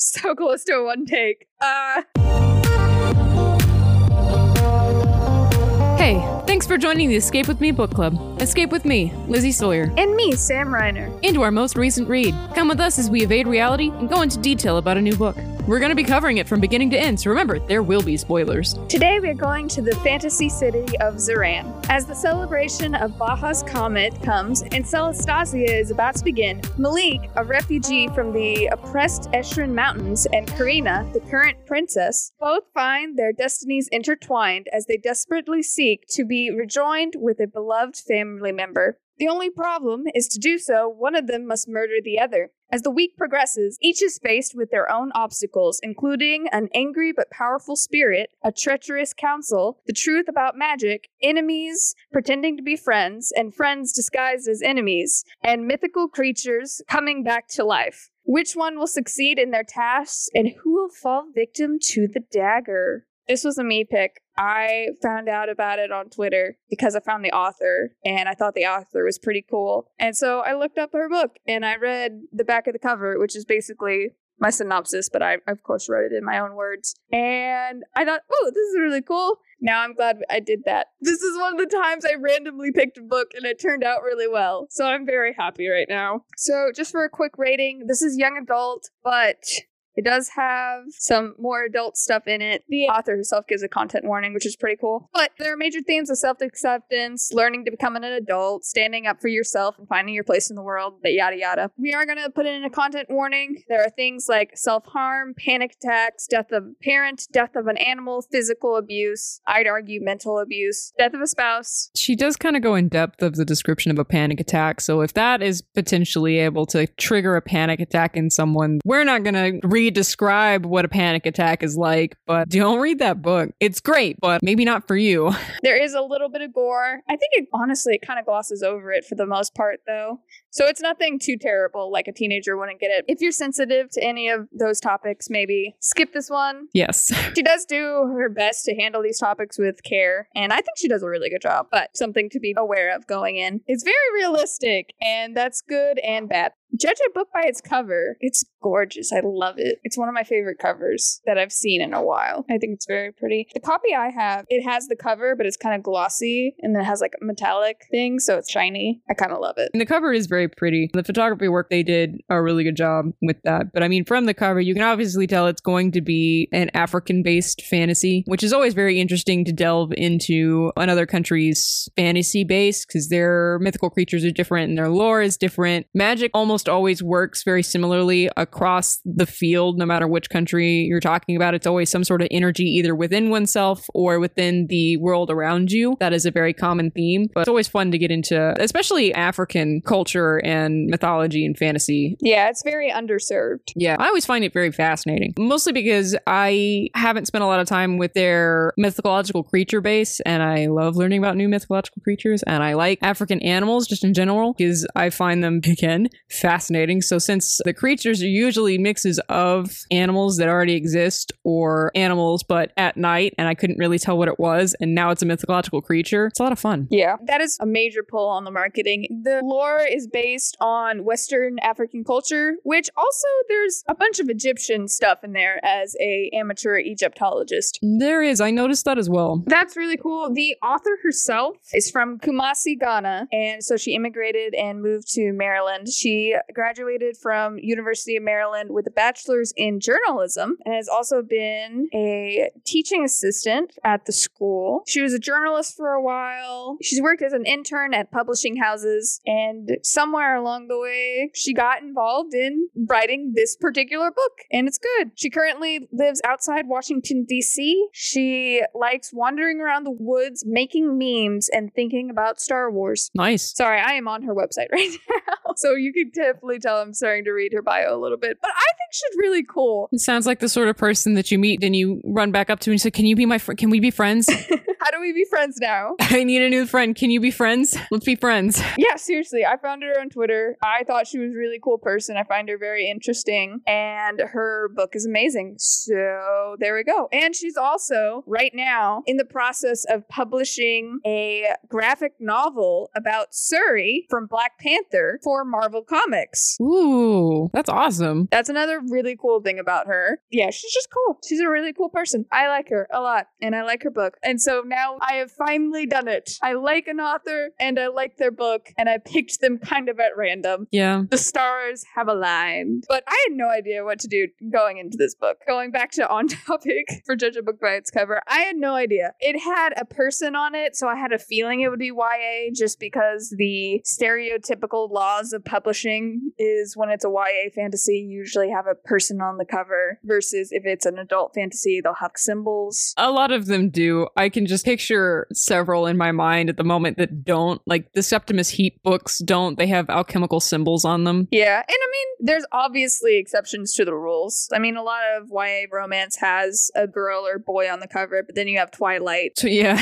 so close to a one take. Uh Hey, thanks for joining the Escape with Me book club. Escape with me, Lizzie Sawyer, and me, Sam Reiner. into our most recent read. Come with us as we evade reality and go into detail about a new book. We're going to be covering it from beginning to end, so remember, there will be spoilers. Today we're going to the fantasy city of Ziran. As the celebration of Baaba's comet comes and Solstasia is about to begin, Malik, a refugee from the oppressed Eshran Mountains, and Karina, the current princess, both find their destinies intertwined as they desperately seek to be rejoined with a beloved family member. The only problem is to do so, one of them must murder the other. As the week progresses, each is faced with their own obstacles, including an angry but powerful spirit, a treacherous council, the truth about magic, enemies pretending to be friends, and friends disguised as enemies, and mythical creatures coming back to life. Which one will succeed in their tasks, and who will fall victim to the dagger? This was a me pick. I found out about it on Twitter because I found the author and I thought the author was pretty cool. And so I looked up her book and I read the back of the cover, which is basically my synopsis, but I, of course, wrote it in my own words. And I thought, oh, this is really cool. Now I'm glad I did that. This is one of the times I randomly picked a book and it turned out really well. So I'm very happy right now. So, just for a quick rating, this is young adult, but it does have some more adult stuff in it. The author herself gives a content warning, which is pretty cool. But there are major themes of self acceptance, learning to become an adult, standing up for yourself, and finding your place in the world, that yada yada. We are going to put in a content warning. There are things like self harm, panic attacks, death of a parent, death of an animal, physical abuse, I'd argue mental abuse, death of a spouse. She does kind of go in depth of the description of a panic attack, so if that is potentially able to trigger a panic attack in someone, we're not going to read describe what a panic attack is like, but don't read that book. It's great, but maybe not for you. There is a little bit of gore. I think it honestly it kind of glosses over it for the most part though. So it's nothing too terrible like a teenager wouldn't get it. If you're sensitive to any of those topics, maybe skip this one. Yes. She does do her best to handle these topics with care, and I think she does a really good job, but something to be aware of going in. It's very realistic, and that's good and bad. Judge a book by its cover. It's gorgeous. I love it. It's one of my favorite covers that I've seen in a while. I think it's very pretty. The copy I have, it has the cover, but it's kind of glossy and it has like a metallic thing, so it's shiny. I kind of love it. And the cover is very pretty. The photography work they did a really good job with that. But I mean, from the cover, you can obviously tell it's going to be an African based fantasy, which is always very interesting to delve into another country's fantasy base because their mythical creatures are different and their lore is different. Magic almost always works very similarly across the field, no matter which country you're talking about. It's always some sort of energy either within oneself or within the world around you. That is a very common theme. But it's always fun to get into, especially African culture and mythology and fantasy. Yeah, it's very underserved. Yeah, I always find it very fascinating, mostly because I haven't spent a lot of time with their mythological creature base, and I love learning about new mythological creatures, and I like African animals just in general because I find them, again, fascinating. So, since the creatures are usually mixes of animals that already exist or animals but at night, and I couldn't really tell what it was, and now it's a mythological creature, it's a lot of fun. Yeah, that is a major pull on the marketing. The lore is based on Western African culture, which also there's a bunch of Egyptian stuff in there as a amateur Egyptologist. There is, I noticed that as well. That's really cool. The author herself is from Kumasi, Ghana, and so she immigrated and moved to Maryland. She graduated from University of Maryland with a bachelor's in journalism and has also been a teaching assistant at the school. She was a journalist for a while. She's worked as an intern at publishing houses and somewhere along the way she got involved in writing this particular book and it's good. She currently lives outside Washington DC. She likes wandering around the woods, making memes and thinking about Star Wars. Nice. Sorry, I am on her website right now. So you can definitely tell I'm starting to read her bio a little bit. But I think she's really cool. It sounds like the sort of person that you meet and you run back up to and say, "Can you be my friend? Can we be friends?" How do we be friends now? I need a new friend. Can you be friends? Let's be friends. Yeah, seriously. I found her on Twitter. I thought she was a really cool person. I find her very interesting. And her book is amazing. So there we go. And she's also, right now, in the process of publishing a graphic novel about Shuri from Black Panther for Marvel Comics. Ooh, that's awesome. That's another really cool thing about her. Yeah, she's just cool. She's a really cool person. I like her a lot and I like her book. And so now I have finally done it. I like an author and I like their book and I picked them kind of at random. Yeah. The stars have aligned. But I had no idea what to do going into this book. Going back to on topic for Judge a Book by its cover, I had no idea. It had a person on it, so I had a feeling it would be YA just because the stereotypical laws of publishing is when it's a YA fantasy, you usually have a person on the cover versus if it's an adult fantasy, they'll have symbols. A lot of them do. I can just picture several in my mind at the moment that don't. Like the Septimus Heap books don't. They have alchemical symbols on them. Yeah, and I mean, there's obviously exceptions to the rules. I mean, a lot of YA romance has a girl or boy on the cover, but then you have Twilight, yeah.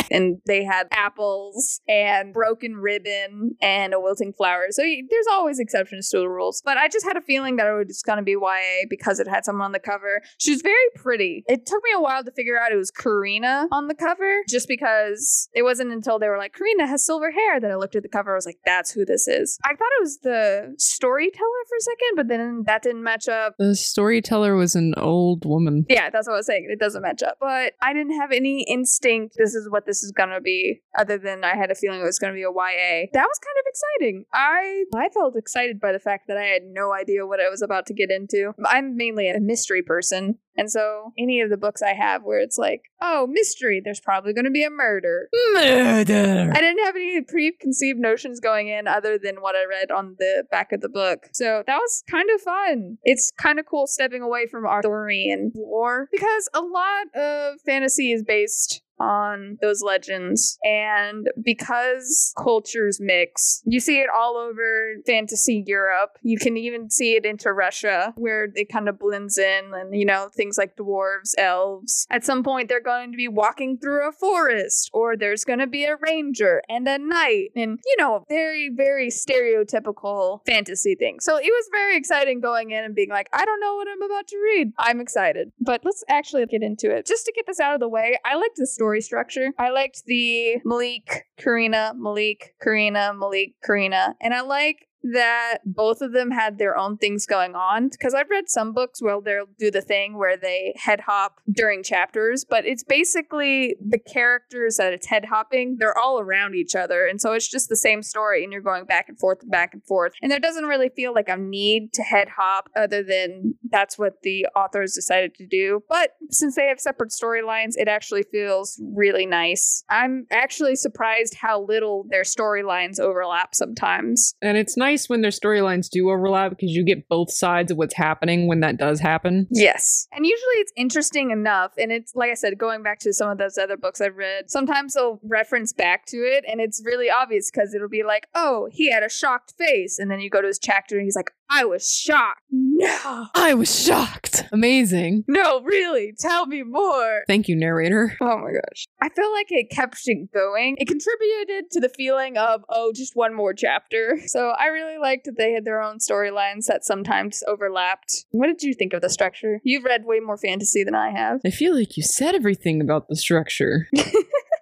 and they had apples and broken ribbon and a wilting flower. So there's there's always exceptions to the rules. But I just had a feeling that it was going to be YA because it had someone on the cover. She was very pretty. It took me a while to figure out it was Karina on the cover, just because it wasn't until they were like, Karina has silver hair that I looked at the cover. I was like, that's who this is. I thought it was the storyteller for a second, but then that didn't match up. the storyteller was an old woman. Yeah, that's what I was saying. It doesn't match up. But I didn't have any instinct this is what this is gonna be, other than I had a feeling it was gonna be a YA. That was kind of exciting. I I felt excited by the fact that I had no idea what I was about to get into. I'm mainly a mystery person. And so any of the books I have where it's like, oh, mystery, there's probably gonna be a murder. Murder. I didn't have any preconceived notions going in other than what I read on the back of the book. So that was kind of fun. It's kind of cool stepping away from Arthurian lore because a lot of fantasy is based on those legends. And because cultures mix, you see it all over fantasy Europe. You can even see it into Russia where it kind of blends in and, you know, things like dwarves, elves. At some point, they're going to be walking through a forest or there's going to be a ranger and a knight and, you know, very, very stereotypical fantasy thing. So it was very exciting going in and being like, I don't know what I'm about to read. I'm excited. But let's actually get into it. Just to get this out of the way, I like the story structure. I liked the Malik, Karina, Malik, Karina, Malik, Karina. And I like that both of them had their own things going on because I've read some books where they'll do the thing where they head hop during chapters, but it's basically the characters that it's head hopping, they're all around each other. And so it's just the same story and you're going back and forth and back and forth. And there doesn't really feel like a need to head hop other than that's what the authors decided to do. But since they have separate storylines, it actually feels really nice. I'm actually surprised how little their storylines overlap sometimes. And it's nice when their storylines do overlap because you get both sides of what's happening when that does happen. Yes. And usually it's interesting enough. And it's, like I said, going back to some of those other books I've read, sometimes they'll reference back to it and it's really obvious because it'll be like, oh, he had a shocked face. And then you go to his chapter and he's like, I was shocked. No. I was shocked. Amazing. No, really. Tell me more. Thank you, narrator. Oh my gosh. I feel like it kept it going. It contributed to the feeling of, oh, just one more chapter. So I really liked that they had their own storylines that sometimes overlapped. What did you think of the structure? You've read way more fantasy than I have. I feel like you said everything about the structure.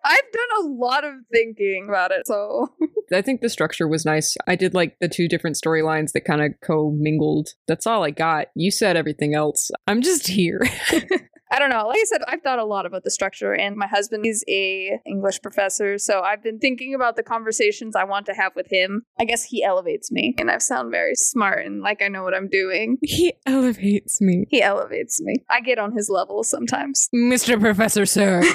I've done a lot of thinking about it, so I think the structure was nice. I did like the two different storylines that kind of co-mingled. That's all I got. You said everything else. I'm just here. I don't know. Like I said, I've thought a lot about the structure, and my husband is a English professor, so I've been thinking about the conversations I want to have with him. I guess he elevates me, and I sound very smart and like I know what I'm doing. he elevates me. He elevates me. I get on his level sometimes. Mr. Professor, sir.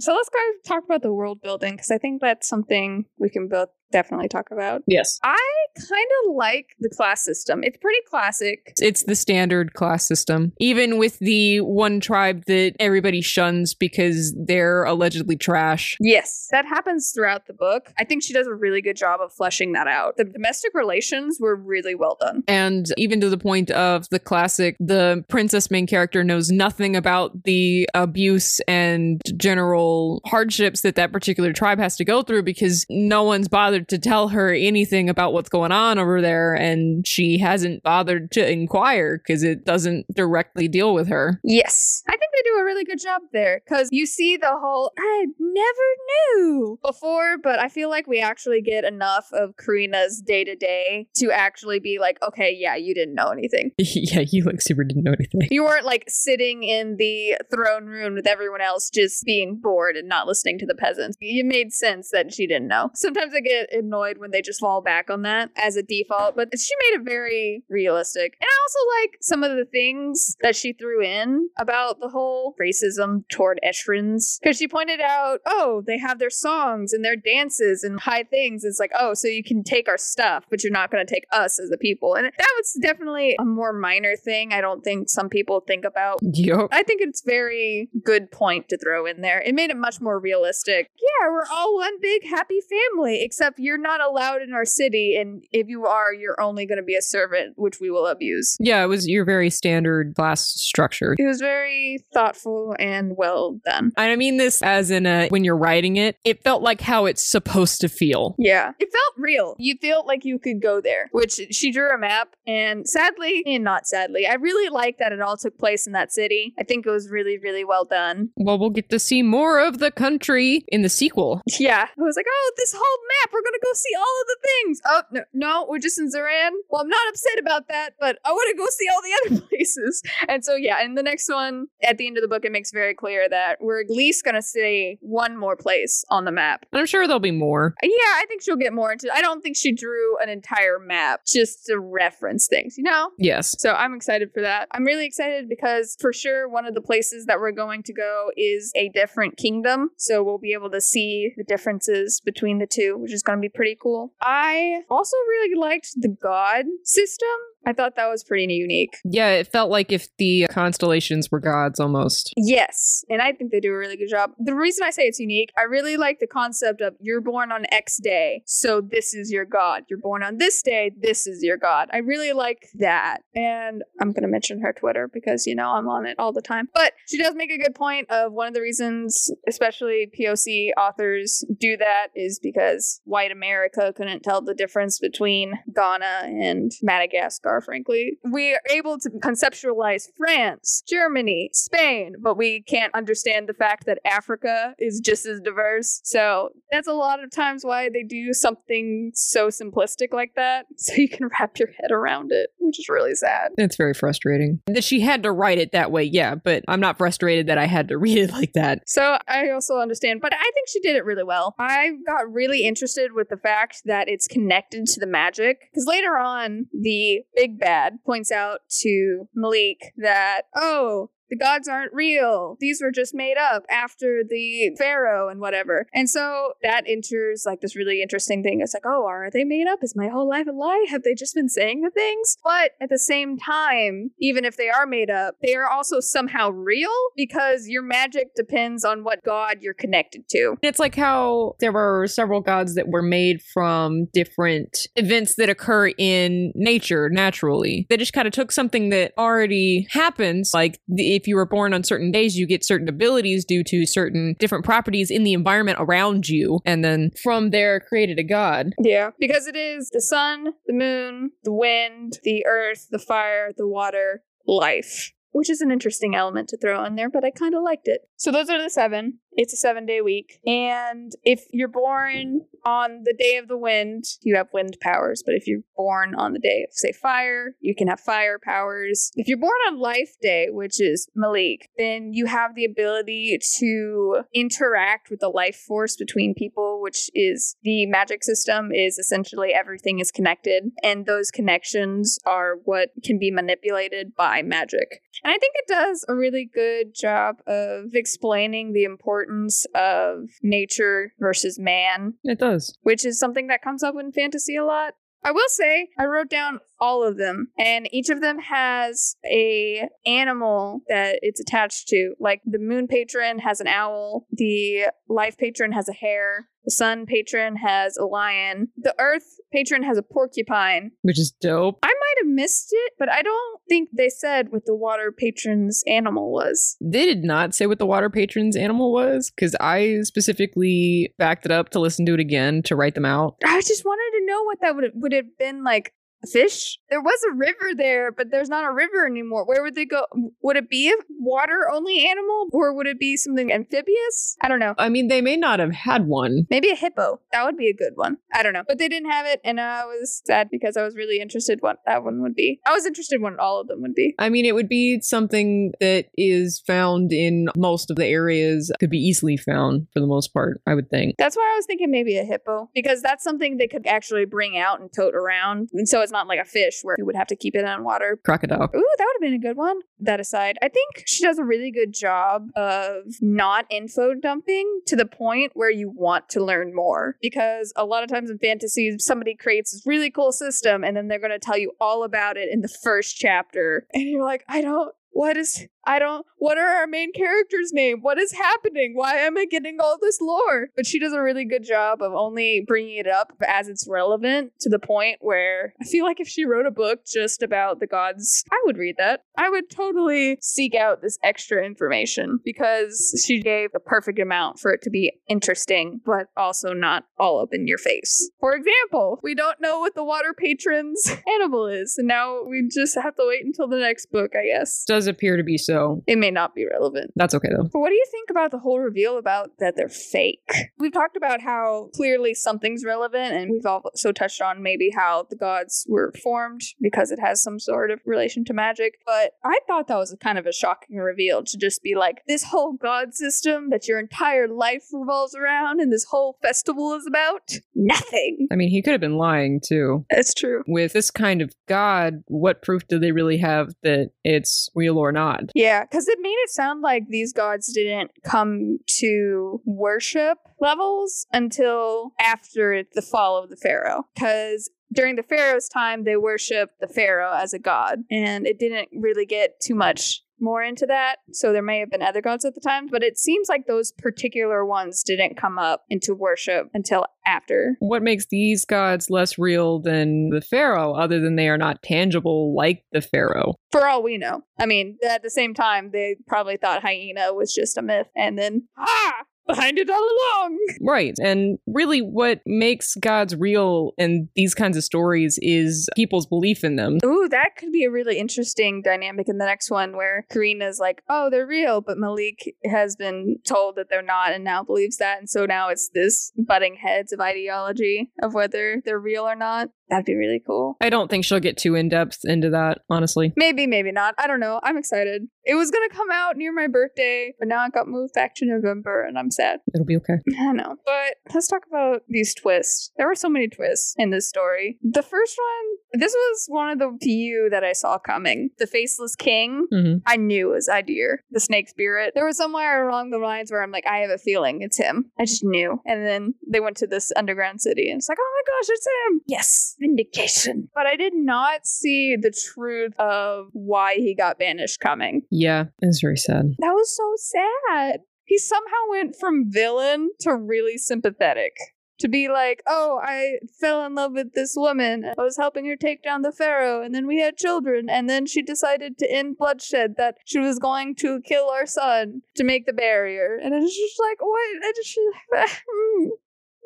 So let's go talk about the world building because I think that's something we can both definitely talk about. Yes. I kind of like the class system. It's pretty classic. It's the standard class system. Even with the one tribe that everybody shuns because they're allegedly trash. Yes, that happens throughout the book. I think she does a really good job of fleshing that out. The domestic relations were really well done. And even to the point of the classic, the princess main character knows nothing about the abuse and general hardships that that particular tribe has to go through because no one's bothered to tell her anything about what's going on over there. And she hasn't bothered to inquire because it doesn't directly deal with her. Yes. I think they do a really good job there because you see the whole, I never knew before, but I feel like we actually get enough of Karina's day to day to actually be like, okay, yeah, you didn't know anything. yeah, you like super didn't know anything. You weren't like sitting in the throne room with everyone else just being bored and not listening to the peasants. It made sense that she didn't know. Sometimes I get annoyed when they just fall back on that as a default, but she made it very realistic. And I also like some of the things that she threw in about the whole racism toward Eshrans. Because she pointed out, oh, they have their songs and their dances and high things. It's like, oh, so you can take our stuff, but you're not going to take us as a people. And that was definitely a more minor thing. I don't think some people think about. Yup. I think it's very good point to throw in there. It made it much more realistic. Yeah, we're all one big happy family, except you're not allowed in our city, and if you are, you're only going to be a servant, which we will abuse. Yeah, it was your very standard class structure. It was very thoughtful and well done. And I mean this as in a when you're writing it, it felt like how it's supposed to feel. Yeah, it felt real. You felt like you could go there, which she drew a map, and sadly, and not sadly, I really like that it all took place in that city. I think it was really, really well done. Well, we'll get to see more of the country in the sequel. Yeah, I was like, oh, this whole map, we're gonna go see all of the things. Oh no, no, we're just in Ziran. Well, I'm not upset about that, but I want to go see all the other places. And so, yeah, in the next one, at the end of the book, it makes very clear that we're at least gonna see one more place on the map. And I'm sure there'll be more. Yeah, I think she'll get more into. I don't think she drew an entire map just to reference things, you know. Yes. So I'm excited for that. I'm really excited because for sure one of the places that we're going to go is a different kingdom. So we'll be able to see the differences between the two, which is going to be pretty cool. I also really liked the god system. I thought that was pretty unique. Yeah, it felt like if the constellations were gods almost. Yes, and I think they do a really good job. The reason I say it's unique, I really like the concept of you're born on X day, so this is your god. You're born on this day, this is your god. I really like that. And I'm going to mention her Twitter because, you know, I'm on it all the time. But she does make a good point of one of the reasons, especially POC authors do that, is because white America couldn't tell the difference between Ghana and Madagascar frankly. We are able to conceptualize France, Germany, Spain, but we can't understand the fact that Africa is just as diverse. So that's a lot of times why they do something so simplistic like that, so you can wrap your head around it, which is really sad. It's very frustrating. That she had to write it that way, yeah, but I'm not frustrated that I had to read it like that. So I also understand, but I think she did it really well. I got really interested with the fact that it's connected to the magic, because later on, the Big Bad points out to Malik that, oh, the gods aren't real. These were just made up after the pharaoh and whatever. And so that enters like this really interesting thing. It's like, oh, are they made up? Is my whole life a lie? Have they just been saying the things? But at the same time, even if they are made up, they are also somehow real because your magic depends on what god you're connected to. It's like how there were several gods that were made from different events that occur in nature naturally. They just kind of took something that already happens, like the, if you were born on certain days, you get certain abilities due to certain different properties in the environment around you, and then from there created a god. Yeah, because it is the sun, the moon, the wind, the earth, the fire, the water, life. Which is an interesting element to throw in there, but I kind of liked it. So those are the seven. It's a seven day week. And if you're born on the day of the wind, you have wind powers. But if you're born on the day of, say, fire, you can have fire powers. If you're born on life day, which is Malik, then you have the ability to interact with the life force between people, which is the magic system, is essentially everything is connected. And those connections are what can be manipulated by magic. And I think it does a really good job of explaining the importance importance of nature versus man, It does. which is something that comes up in fantasy a lot. I will say I wrote down all of them and each of them has a animal that it's attached to. Like the moon patron has an owl, the life patron has a hare, the sun patron has a lion, the earth patron has a porcupine. Which is dope. I might have missed it, but I don't think they said what the water patron's animal was. They did not say what the water patron's animal was because I specifically backed it up to listen to it again to write them out. I just wanted to know what that would would have been like. Fish? There was a river there, but there's not a river anymore. Where would they go? Would it be a water only animal or would it be something amphibious? I don't know. I mean, they may not have had one. Maybe a hippo. That would be a good one. I don't know. But they didn't have it, and I was sad because I was really interested what that one would be. I was interested what all of them would be. I mean, it would be something that is found in most of the areas, could be easily found for the most part, I would think. That's why I was thinking maybe a hippo because that's something they could actually bring out and tote around. And so it's not like a fish where you would have to keep it on water. Crocodile. Ooh, that would have been a good one. That aside, I think she does a really good job of not info dumping to the point where you want to learn more. Because a lot of times in fantasy, somebody creates this really cool system and then they're going to tell you all about it in the first chapter. And you're like, I don't. What is I don't what are our main characters' name? What is happening? Why am I getting all this lore? But she does a really good job of only bringing it up as it's relevant to the point where I feel like if she wrote a book just about the gods, I would read that. I would totally seek out this extra information because she gave the perfect amount for it to be interesting, but also not all up in your face. For example, we don't know what the water patron's animal is, and now we just have to wait until the next book, I guess. Does appear to be. So it may not be relevant. That's okay though. But what do you think about the whole reveal about that they're fake? We've talked about how clearly something's relevant, and we've also touched on maybe how the gods were formed because it has some sort of relation to magic. But I thought that was a kind of a shocking reveal to just be like, this whole god system that your entire life revolves around and this whole festival is about? Nothing. I mean, he could have been lying too. It's true. With this kind of god, what proof do they really have that it's real or not? Yeah, because it made it sound like these gods didn't come to worship levels until after the fall of the pharaoh. Because during the pharaoh's time, they worshiped the pharaoh as a god, and it didn't really get too much more into that. So there may have been other gods at the time, but it seems like those particular ones didn't come up into worship until after. What makes these gods less real than the pharaoh, other than they are not tangible like the pharaoh? For all we know. I mean, at the same time, they probably thought hyena was just a myth, and then, ah! Behind it all along. Right. And really, what makes gods real in these kinds of stories is people's belief in them. Ooh, that could be a really interesting dynamic in the next one where Karina's like, oh, they're real, but Malik has been told that they're not and now believes that. And so now it's this butting heads of ideology of whether they're real or not. That'd be really cool. I don't think she'll get too in depth into that, honestly. Maybe, maybe not. I don't know. I'm excited. It was going to come out near my birthday, but now it got moved back to November and I'm sad. It'll be okay. I know. But let's talk about these twists. There were so many twists in this story. The first one, this was one of the few that I saw coming. The Faceless King, hmm I knew it was Idir, the snake spirit. There was somewhere along the lines where I'm like, I have a feeling it's him. I just knew. And then they went to this underground city and it's like, oh my gosh, it's him. Yes, vindication. But I did not see the truth of why he got banished coming. Yeah, it's very sad. That was so sad. He somehow went from villain to really sympathetic. To be like, oh, I fell in love with this woman. I was helping her take down the pharaoh, and then we had children, and then she decided to end bloodshed that she was going to kill our son to make the barrier. And it was just like, what? I just.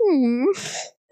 Hmm.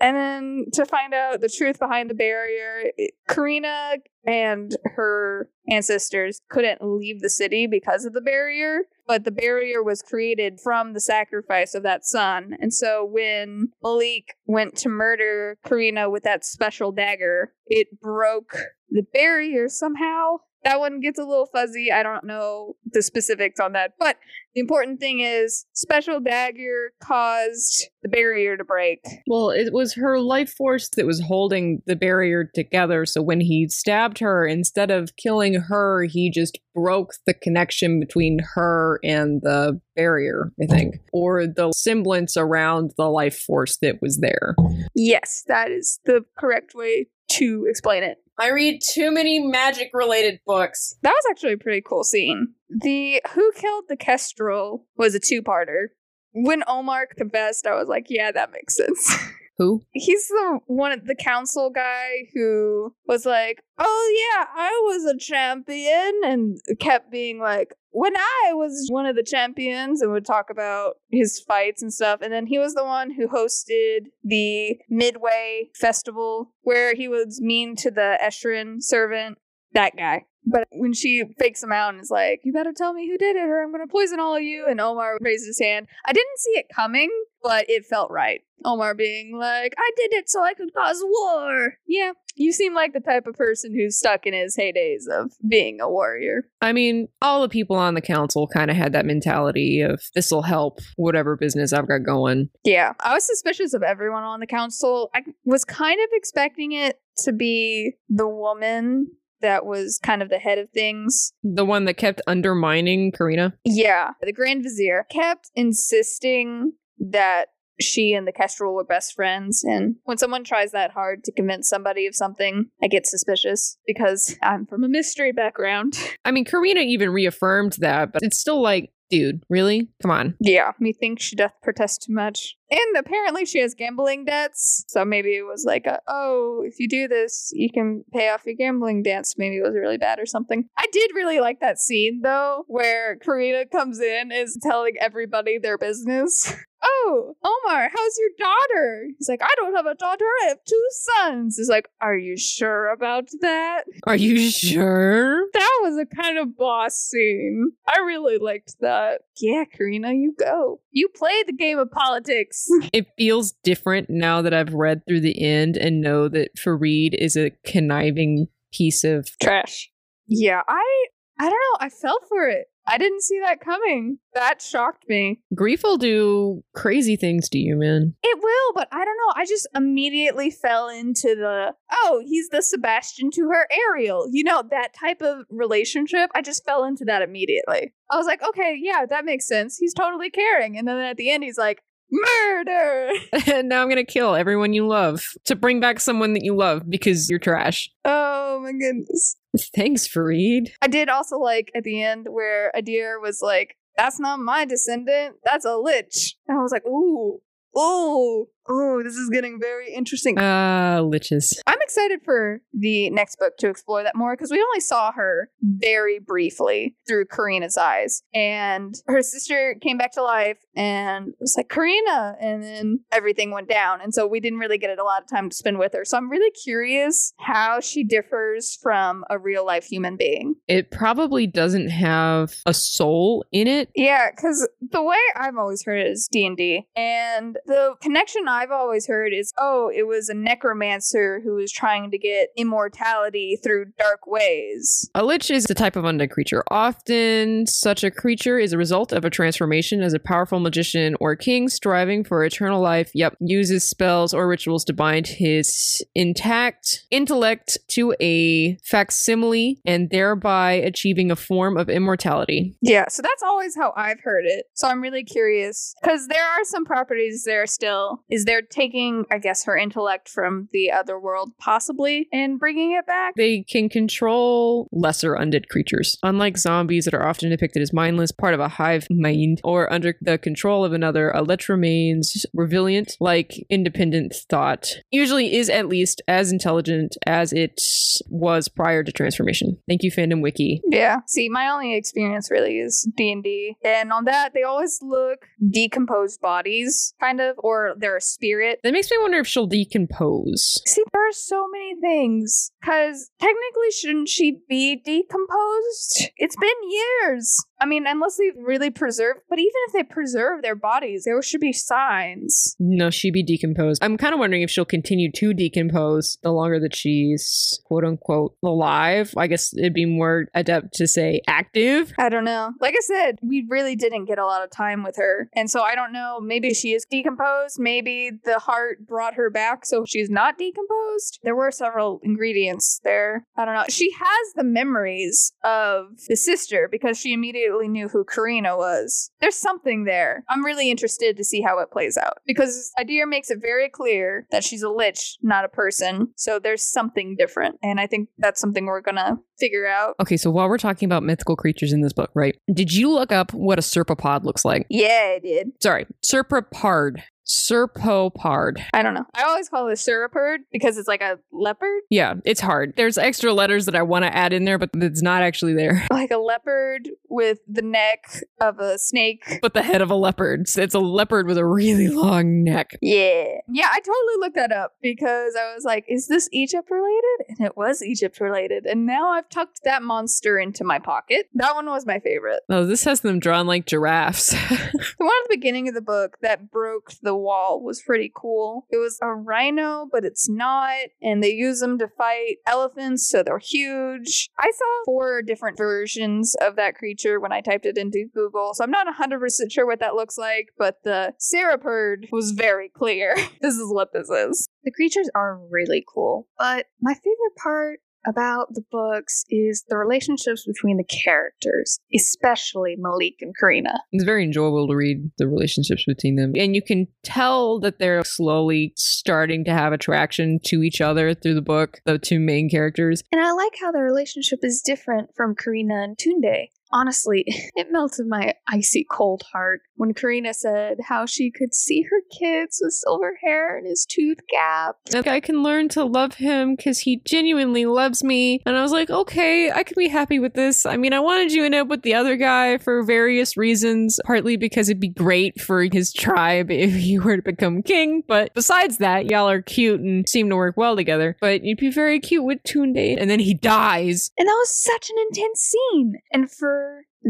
And then to find out the truth behind the barrier, Karina and her ancestors couldn't leave the city because of the barrier, but the barrier was created from the sacrifice of that son. And so when Malik went to murder Karina with that special dagger, it broke the barrier somehow. That one gets a little fuzzy. I don't know the specifics on that. But the important thing is special dagger caused the barrier to break. Well, it was her life force that was holding the barrier together. So when he stabbed her, instead of killing her, he just broke the connection between her and the barrier, I think, or the semblance around the life force that was there. Yes, that is the correct way to explain it. I read too many magic related books. That was actually a pretty cool scene. The Who Killed the Kestrel was a two parter. When Omar confessed, I was like, yeah, that makes sense. Who? He's the one the council guy who was like, "Oh yeah, I was a champion," and kept being like, "When I was one of the champions," and would talk about his fights and stuff. And then he was the one who hosted the Midway Festival, where he was mean to the Eshran servant. That guy. But when she fakes him out and is like, "You better tell me who did it, or I'm going to poison all of you," and Omar raises his hand, I didn't see it coming, but it felt right. Omar being like, "I did it so I could cause war." Yeah, you seem like the type of person who's stuck in his heydays of being a warrior. I mean, all the people on the council kind of had that mentality of this will help whatever business I've got going. Yeah, I was suspicious of everyone on the council. I was kind of expecting it to be the woman that was kind of the head of things. The one that kept undermining Karina. Yeah, the Grand Vizier kept insisting that she and the Kestrel were best friends. And when someone tries that hard to convince somebody of something, I get suspicious because I'm from a mystery background. I mean, Karina even reaffirmed that, but it's still like, dude, really? Come on. Yeah, methinks she doth protest too much. And apparently she has gambling debts. So maybe it was like, a, oh, if you do this, you can pay off your gambling debts. Maybe it was really bad or something. I did really like that scene though, where Karina comes in is telling everybody their business. oh, Omar, how's your daughter? He's like, I don't have a daughter. I have two sons. He's like, Are you sure about that? Are you sure? That was a kind of boss scene. I really liked that. Yeah, Karina, you go. You play the game of politics. It feels different now that I've read through the end and know that Farid is a conniving piece of trash. Yeah, I I don't know. I fell for it. I didn't see that coming. That shocked me. Grief will do crazy things to you, man. It will, but I don't know. I just immediately fell into the, oh, he's the Sebastian to her Ariel. You know, that type of relationship. I just fell into that immediately. I was like, okay, yeah, that makes sense. He's totally caring. And then at the end, he's like, murder. and now I'm going to kill everyone you love to bring back someone that you love because you're trash. Oh my goodness. Thanks, Farid. I did also like at the end where Idir was like, that's not my descendant, that's a lich. And I was like, ooh, ooh, oh, this is getting very interesting. Ah, uh, liches. I'm excited for the next book to explore that more because we only saw her very briefly through Karina's eyes. And her sister came back to life and was like, Karina. And then everything went down. And so we didn't really get a lot of time to spend with her. So I'm really curious how she differs from a real life human being. It probably doesn't have a soul in it. Yeah, because the way I've always heard it is D&D. And the connection I've always heard is, oh, it was a necromancer who was trying to get immortality through dark ways. A lich is a type of undead creature. Often, such a creature is a result of a transformation as a powerful magician or king striving for eternal life. Yep, uses spells or rituals to bind his intact intellect to a facsimile and thereby achieving a form of immortality. Yeah, so that's always how I've heard it. So I'm really curious because there are some properties there still. Is they're taking, I guess, her intellect from the other world, possibly, and bringing it back. They can control lesser undead creatures. Unlike zombies that are often depicted as mindless, part of a hive mind, or under the control of another, a lich remains resilient, like independent thought. Usually is at least as intelligent as it was prior to transformation. Thank you, Fandom Wiki. Yeah. See, my only experience really is D and D, and on that they always look decomposed bodies, kind of, or they're spirit. That makes me wonder if she'll decompose. See, there are so many things. Because technically, shouldn't she be decomposed? It's been years. I mean, unless they really preserve, but even if they preserve their bodies, there should be signs. No, she'd be decomposed. I'm kind of wondering if she'll continue to decompose the longer that she's quote unquote alive. I guess it'd be more adept to say active. I don't know. Like I said, we really didn't get a lot of time with her. And so I don't know. Maybe she is decomposed. Maybe the heart brought her back, so she's not decomposed. There were several ingredients there. I don't know. She has the memories of the sister because she immediately knew who Karina was. There's something there. I'm really interested to see how it plays out because Idir makes it very clear that she's a lich, not a person. So there's something different. And I think that's something we're going to figure out. Okay, so while we're talking about mythical creatures in this book, right? Did you look up what a serpopod looks like? Yeah, I did. Sorry, serpopard. Serpopard. I don't know. I always call it a serpard because it's like a leopard. Yeah, it's hard. There's extra letters that I want to add in there, but it's not actually there. Like a leopard with the neck of a snake. But the head of a leopard. It's a leopard with a really long neck. Yeah. Yeah, I totally looked that up because I was like, is this Egypt related? And it was Egypt related. And now I've tucked that monster into my pocket. That one was my favorite. Oh, this has them drawn like giraffes. the one at the beginning of the book that broke the wall was pretty cool. It was a rhino, but it's not. And they use them to fight elephants, so they're huge. I saw four different versions of that creature when I typed it into Google, so I'm not 100% sure what that looks like, but the Seraperd was very clear. this is what this is. The creatures are really cool, but my favorite part about the books is the relationships between the characters, especially Malik and Karina. It's very enjoyable to read the relationships between them. And you can tell that they're slowly starting to have attraction to each other through the book, the two main characters. And I like how their relationship is different from Karina and Tunde. Honestly, it melted my icy cold heart when Karina said how she could see her kids with silver hair and his tooth gap. Like, I can learn to love him because he genuinely loves me. And I was like, okay, I can be happy with this. I mean, I wanted you to end up with the other guy for various reasons, partly because it'd be great for his tribe if you were to become king. But besides that, y'all are cute and seem to work well together. But you'd be very cute with Tunde. And then he dies. And that was such an intense scene. And for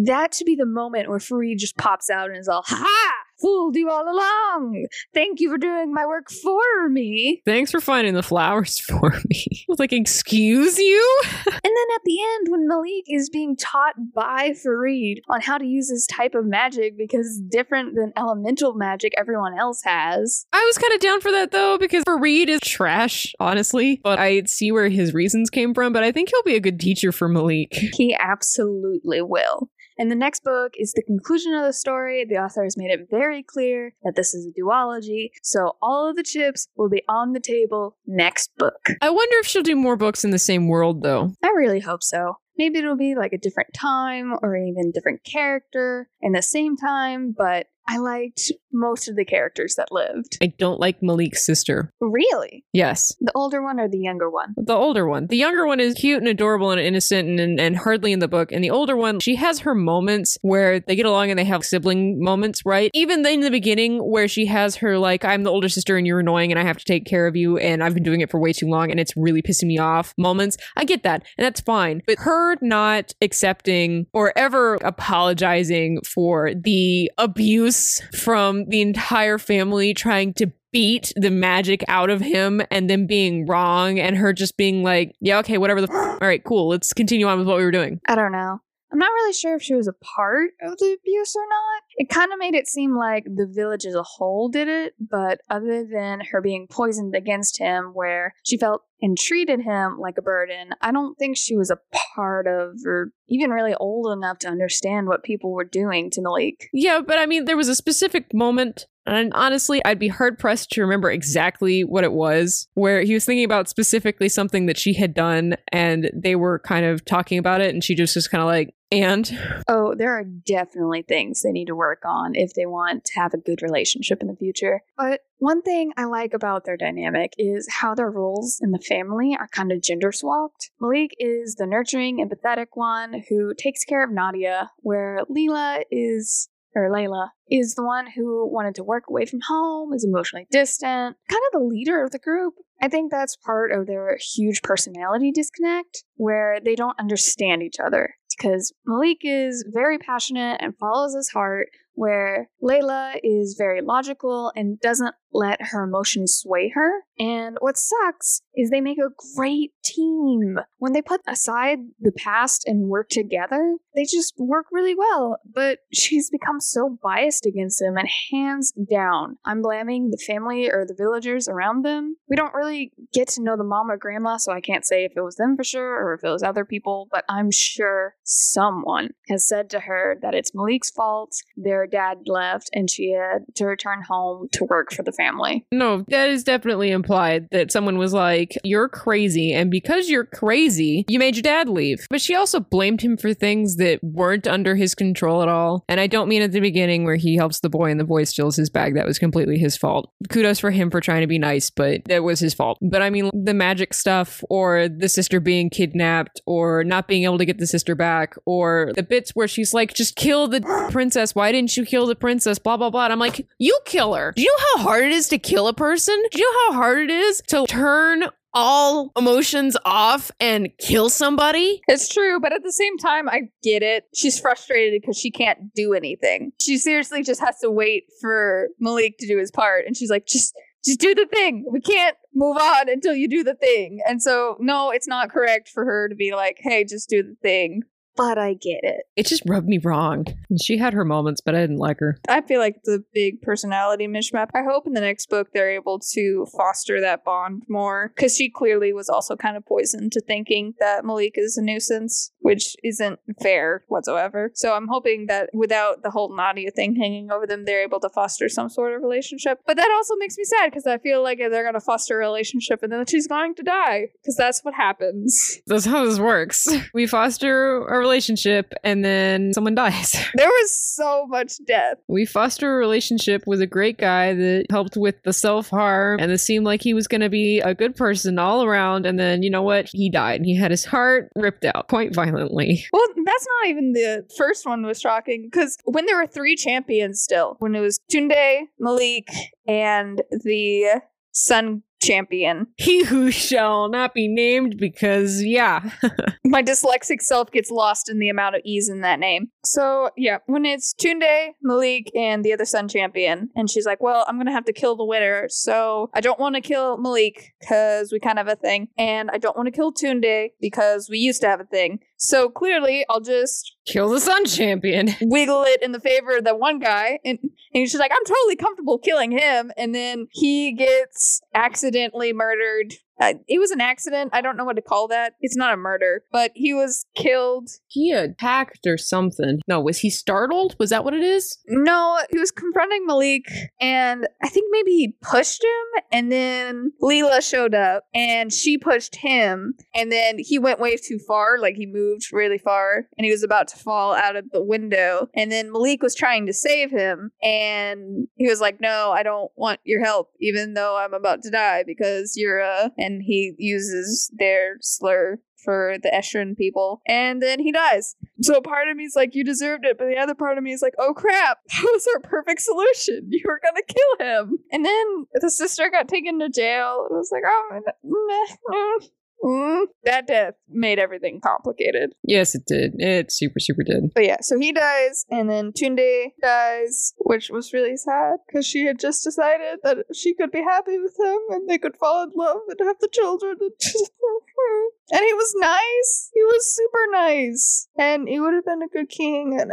that to be the moment where Farid just pops out and is all, ha! Fooled you all along. Thank you for doing my work for me. Thanks for finding the flowers for me. Was like, excuse you? and then at the end, when Malik is being taught by Farid on how to use this type of magic because it's different than elemental magic everyone else has. I was kind of down for that though, because Farid is trash, honestly. But I see where his reasons came from, but I think he'll be a good teacher for Malik. He absolutely will. And the next book is the conclusion of the story. The author has made it very clear that this is a duology, so all of the chips will be on the table next book. I wonder if she'll do more books in the same world, though. I really hope so. Maybe it'll be like a different time or even different character in the same time, but I liked most of the characters that lived. I don't like Malik's sister. Really? Yes. The older one or the younger one? The older one. The younger one is cute and adorable and innocent and, and, and, hardly in the book. And the older one, she has her moments where they get along and they have sibling moments, right? Even in the beginning, where she has her, like, I'm the older sister and you're annoying and I have to take care of you and I've been doing it for way too long and it's really pissing me off moments. I get that. And that's fine. But her not accepting or ever apologizing for the abuse from the entire family trying to beat the magic out of him and then being wrong and her just being like, yeah, okay, whatever the f- all right, cool. Let's continue on with what we were doing. I don't know. I'm not really sure if she was a part of the abuse or not. It kind of made it seem like the village as a whole did it, but other than her being poisoned against him, where she felt and treated him like a burden, I don't think she was a part of or even really old enough to understand what people were doing to Malik. Yeah, but I mean, there was a specific moment and honestly, I'd be hard pressed to remember exactly what it was, where he was thinking about specifically something that she had done, and they were kind of talking about it, and she just was kind of like, and? Oh, there are definitely things they need to work on if they want to have a good relationship in the future. But one thing I like about their dynamic is how their roles in the family are kind of gender swapped. Malik is the nurturing, empathetic one who takes care of Nadia, where Leela is or Layla, is the one who wanted to work away from home, is emotionally distant, kind of the leader of the group. I think that's part of their huge personality disconnect where they don't understand each other. Because Malik is very passionate and follows his heart, where Layla is very logical and doesn't let her emotions sway her. And what sucks is they make a great team. When they put aside the past and work together, they just work really well. But she's become so biased against them, and hands down, I'm blaming the family or the villagers around them. We don't really get to know the mom or grandma, so I can't say if it was them for sure or if it was other people, but I'm sure someone has said to her that it's Malik's fault, their dad left, and she had to return home to work for the family. No, that is definitely implied that someone was like, You're crazy, and because you're crazy, you made your dad leave. But she also blamed him for things that weren't under his control at all. And I don't mean at the beginning where he helps the boy and the boy steals his bag. That was completely his fault. Kudos for him for trying to be nice, but that was his fault. But I mean, the magic stuff, or the sister being kidnapped, or not being able to get the sister back, or the bits where she's like, Just kill the princess. Why didn't you kill the princess? Blah, blah, blah. And I'm like, You kill her. Do you know how hard it is to kill a person? Do you know how hard it is to turn all emotions off and kill somebody? It's true, but at the same time, I get it. She's frustrated because she can't do anything. She seriously just has to wait for Malik to do his part. And she's like, just just do the thing. We can't move on until you do the thing. And so, no, it's not correct for her to be like, hey, just do the thing. But I get it. It just rubbed me wrong. She had her moments, but I didn't like her. I feel like the big personality mishmap. I hope in the next book they're able to foster that bond more because she clearly was also kind of poisoned to thinking that Malik is a nuisance, which isn't fair whatsoever. So I'm hoping that without the whole Nadia thing hanging over them, they're able to foster some sort of relationship. But that also makes me sad because I feel like they're going to foster a relationship and then she's going to die because that's what happens. That's how this works. We foster a relationship and then someone dies. There was so much death. We foster a relationship with a great guy that helped with the self harm and it seemed like he was going to be a good person all around. And then, you know what? He died. He had his heart ripped out quite violently. Well, that's not even the first one was shocking because when there were three champions still, when it was Tunde, Malik, and the Sun champion. He who shall not be named because, yeah. My dyslexic self gets lost in the amount of ease in that name. So, yeah, when it's Tunde, Malik, and the other Sun champion, and she's like, Well, I'm gonna have to kill the winner. So, I don't wanna kill Malik because we kind of have a thing, and I don't wanna kill Tunde because we used to have a thing. So, clearly, I'll just kill the Sun champion. wiggle it in the favor of that one guy. And, and she's like, I'm totally comfortable killing him. And then he gets accidentally murdered. Uh, it was an accident. I don't know what to call that. It's not a murder, but he was killed. He attacked or something. No, was he startled? Was that what it is? No, he was confronting Malik, and I think maybe he pushed him, and then Leila showed up, and she pushed him, and then he went way too far. Like he moved really far, and he was about to fall out of the window. And then Malik was trying to save him, and he was like, "No, I don't want your help, even though I'm about to die because you're a." And he uses their slur for the Eshran people, and then he dies. So part of me is like, you deserved it, but the other part of me is like, oh crap, that was our perfect solution. You were gonna kill him. And then the sister got taken to jail. It was like, oh, mm, mm. that death made everything complicated. Yes, it did. It super, super did. But yeah, so he dies, and then Tunde dies, which was really sad because she had just decided that she could be happy with him and they could fall in love and have the children. And, and he was nice. He was super nice. And he would have been a good king. And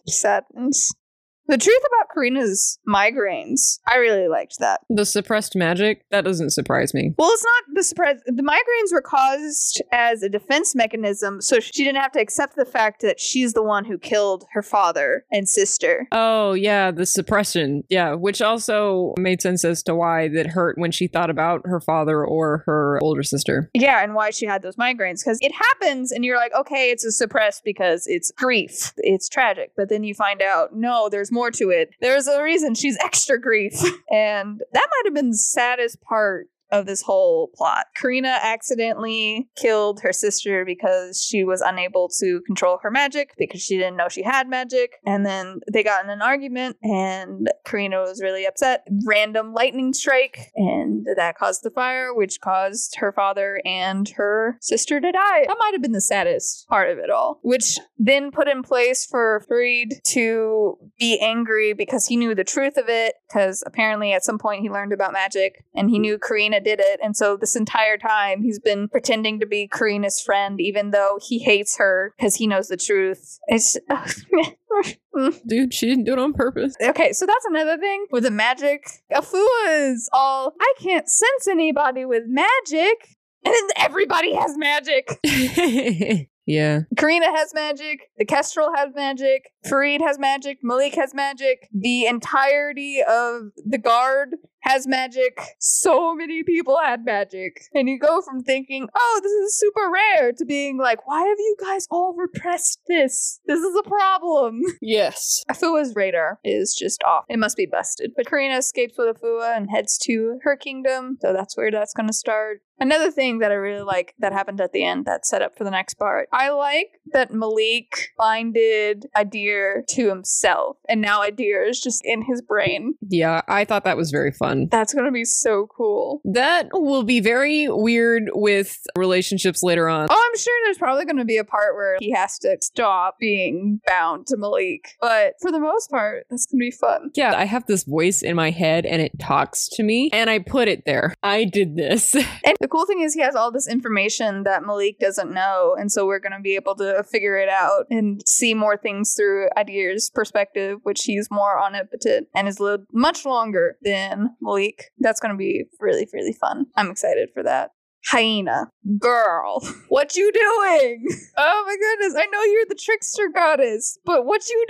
sadness. The truth about Karina's migraines, I really liked that. The suppressed magic, that doesn't surprise me. Well, it's not the surprise. The migraines were caused as a defense mechanism, so she didn't have to accept the fact that she's the one who killed her father and sister. Oh, yeah, the suppression. Yeah, which also made sense as to why that hurt when she thought about her father or her older sister. Yeah, and why she had those migraines. Because it happens, and you're like, okay, it's a suppressed because it's grief. It's tragic. But then you find out, no, there's more to it. There's a reason she's extra grief. and that might have been the saddest part of this whole plot. Karina accidentally killed her sister because she was unable to control her magic because she didn't know she had magic. And then they got in an argument, and Karina was really upset. Random lightning strike, and that caused the fire, which caused her father and her sister to die. That might have been the saddest part of it all, which then put in place for Farid to be angry because he knew the truth of it. Because apparently, at some point, he learned about magic and he knew Karina did it. And so, this entire time, he's been pretending to be Karina's friend, even though he hates her because he knows the truth. It's. Dude, she didn't do it on purpose. Okay, so that's another thing with the magic. Afua is all, I can't sense anybody with magic. And then everybody has magic. yeah. Karina has magic. The Kestrel has magic. Farid has magic. Malik has magic. The entirety of the guard has magic. So many people had magic. And you go from thinking, oh, this is super rare, to being like, why have you guys all repressed this? This is a problem. Yes. Afua's radar is just off. It must be busted. But Karina escapes with Afua and heads to her kingdom. So that's where that's going to start. Another thing that I really like that happened at the end that set up for the next part. I like that Malik binded Idir to himself, and now Idir is just in his brain. Yeah, I thought that was very fun. That's gonna be so cool. That will be very weird with relationships later on. Oh, I'm sure there's probably gonna be a part where he has to stop being bound to Malik, but for the most part, that's gonna be fun. Yeah, I have this voice in my head and it talks to me, and I put it there. I did this. And the cool thing is, he has all this information that Malik doesn't know, and so we're going to be able to figure it out and see more things through Idir's perspective, which he's more omnipotent and is lived much longer than Malik. That's going to be really, really fun. I'm excited for that. Hyena, girl, what you doing? Oh my goodness, I know you're the trickster goddess, but what you